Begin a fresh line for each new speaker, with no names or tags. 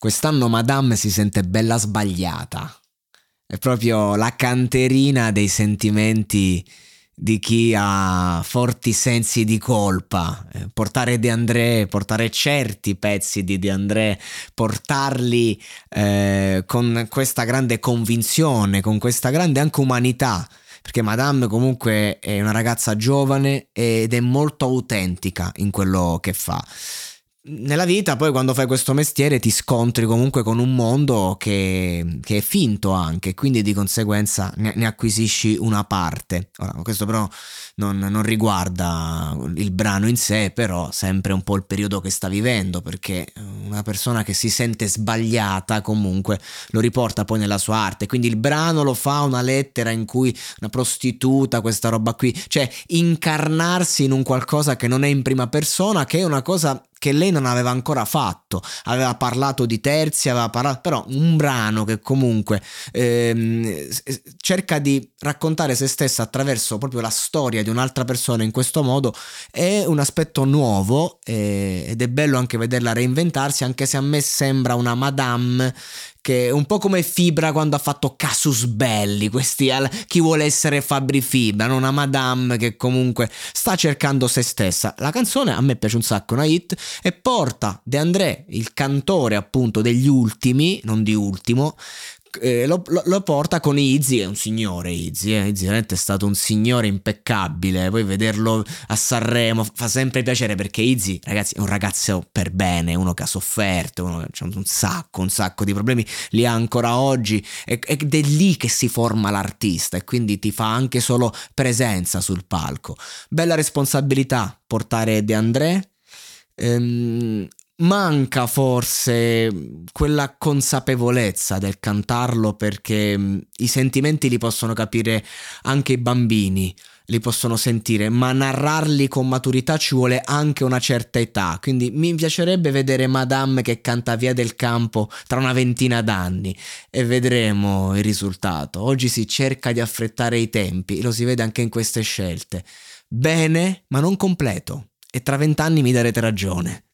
Quest'anno Madame si sente bella sbagliata. È proprio la canterina dei sentimenti di chi ha forti sensi di colpa. Eh, portare De André, portare certi pezzi di De André, portarli eh, con questa grande convinzione, con questa grande anche umanità. Perché Madame comunque è una ragazza giovane ed è molto autentica in quello che fa nella vita poi quando fai questo mestiere ti scontri comunque con un mondo che, che è finto anche, quindi di conseguenza ne, ne, acquisisci una parte. Ora, questo però non, non, riguarda il brano in sé, però sempre un po' il periodo che sta vivendo, perché una persona che si sente sbagliata comunque lo riporta poi nella sua arte, quindi il brano lo fa una lettera in cui una prostituta, questa roba qui, cioè incarnarsi in un qualcosa che non è in prima persona, che è una cosa che lei non aveva ancora fatto. Aveva parlato di terzi, aveva parlato, però un brano che comunque ehm, cerca di raccontare se stessa attraverso proprio la storia di un'altra persona in questo modo è un aspetto nuovo eh, ed è bello anche vederla reinventarsi, anche se a me sembra una madame che è un po' come Fibra quando ha fatto Casus Belli, questi chi vuole essere Fabri Fibra, non una madame che comunque sta cercando se stessa. La canzone a me piace un sacco, una hit, e porta De André, il cantore appunto degli ultimi, non di ultimo, eh, lo, lo, lo, porta con Izzy, è un signore Izzy, eh. Izzy è stato un signore impeccabile, poi vederlo a Sanremo fa sempre piacere perché Izzy, ragazzi, è un ragazzo per bene, uno che ha sofferto, uno che ha un sacco, un sacco di problemi, li ha ancora oggi ed è lì che si forma l'artista e quindi ti fa anche solo presenza sul palco. Bella responsabilità portare De André, ehm, manca forse quella consapevolezza del cantarlo perché mm, i sentimenti li possono capire anche i bambini, li possono sentire, ma narrarli con maturità ci vuole anche una certa età. Quindi mi piacerebbe vedere Madame che canta Via del Campo tra una ventina d'anni e vedremo il risultato. Oggi si cerca di affrettare i tempi, lo si vede anche in queste scelte. Bene, ma non completo. E tra vent'anni mi darete ragione.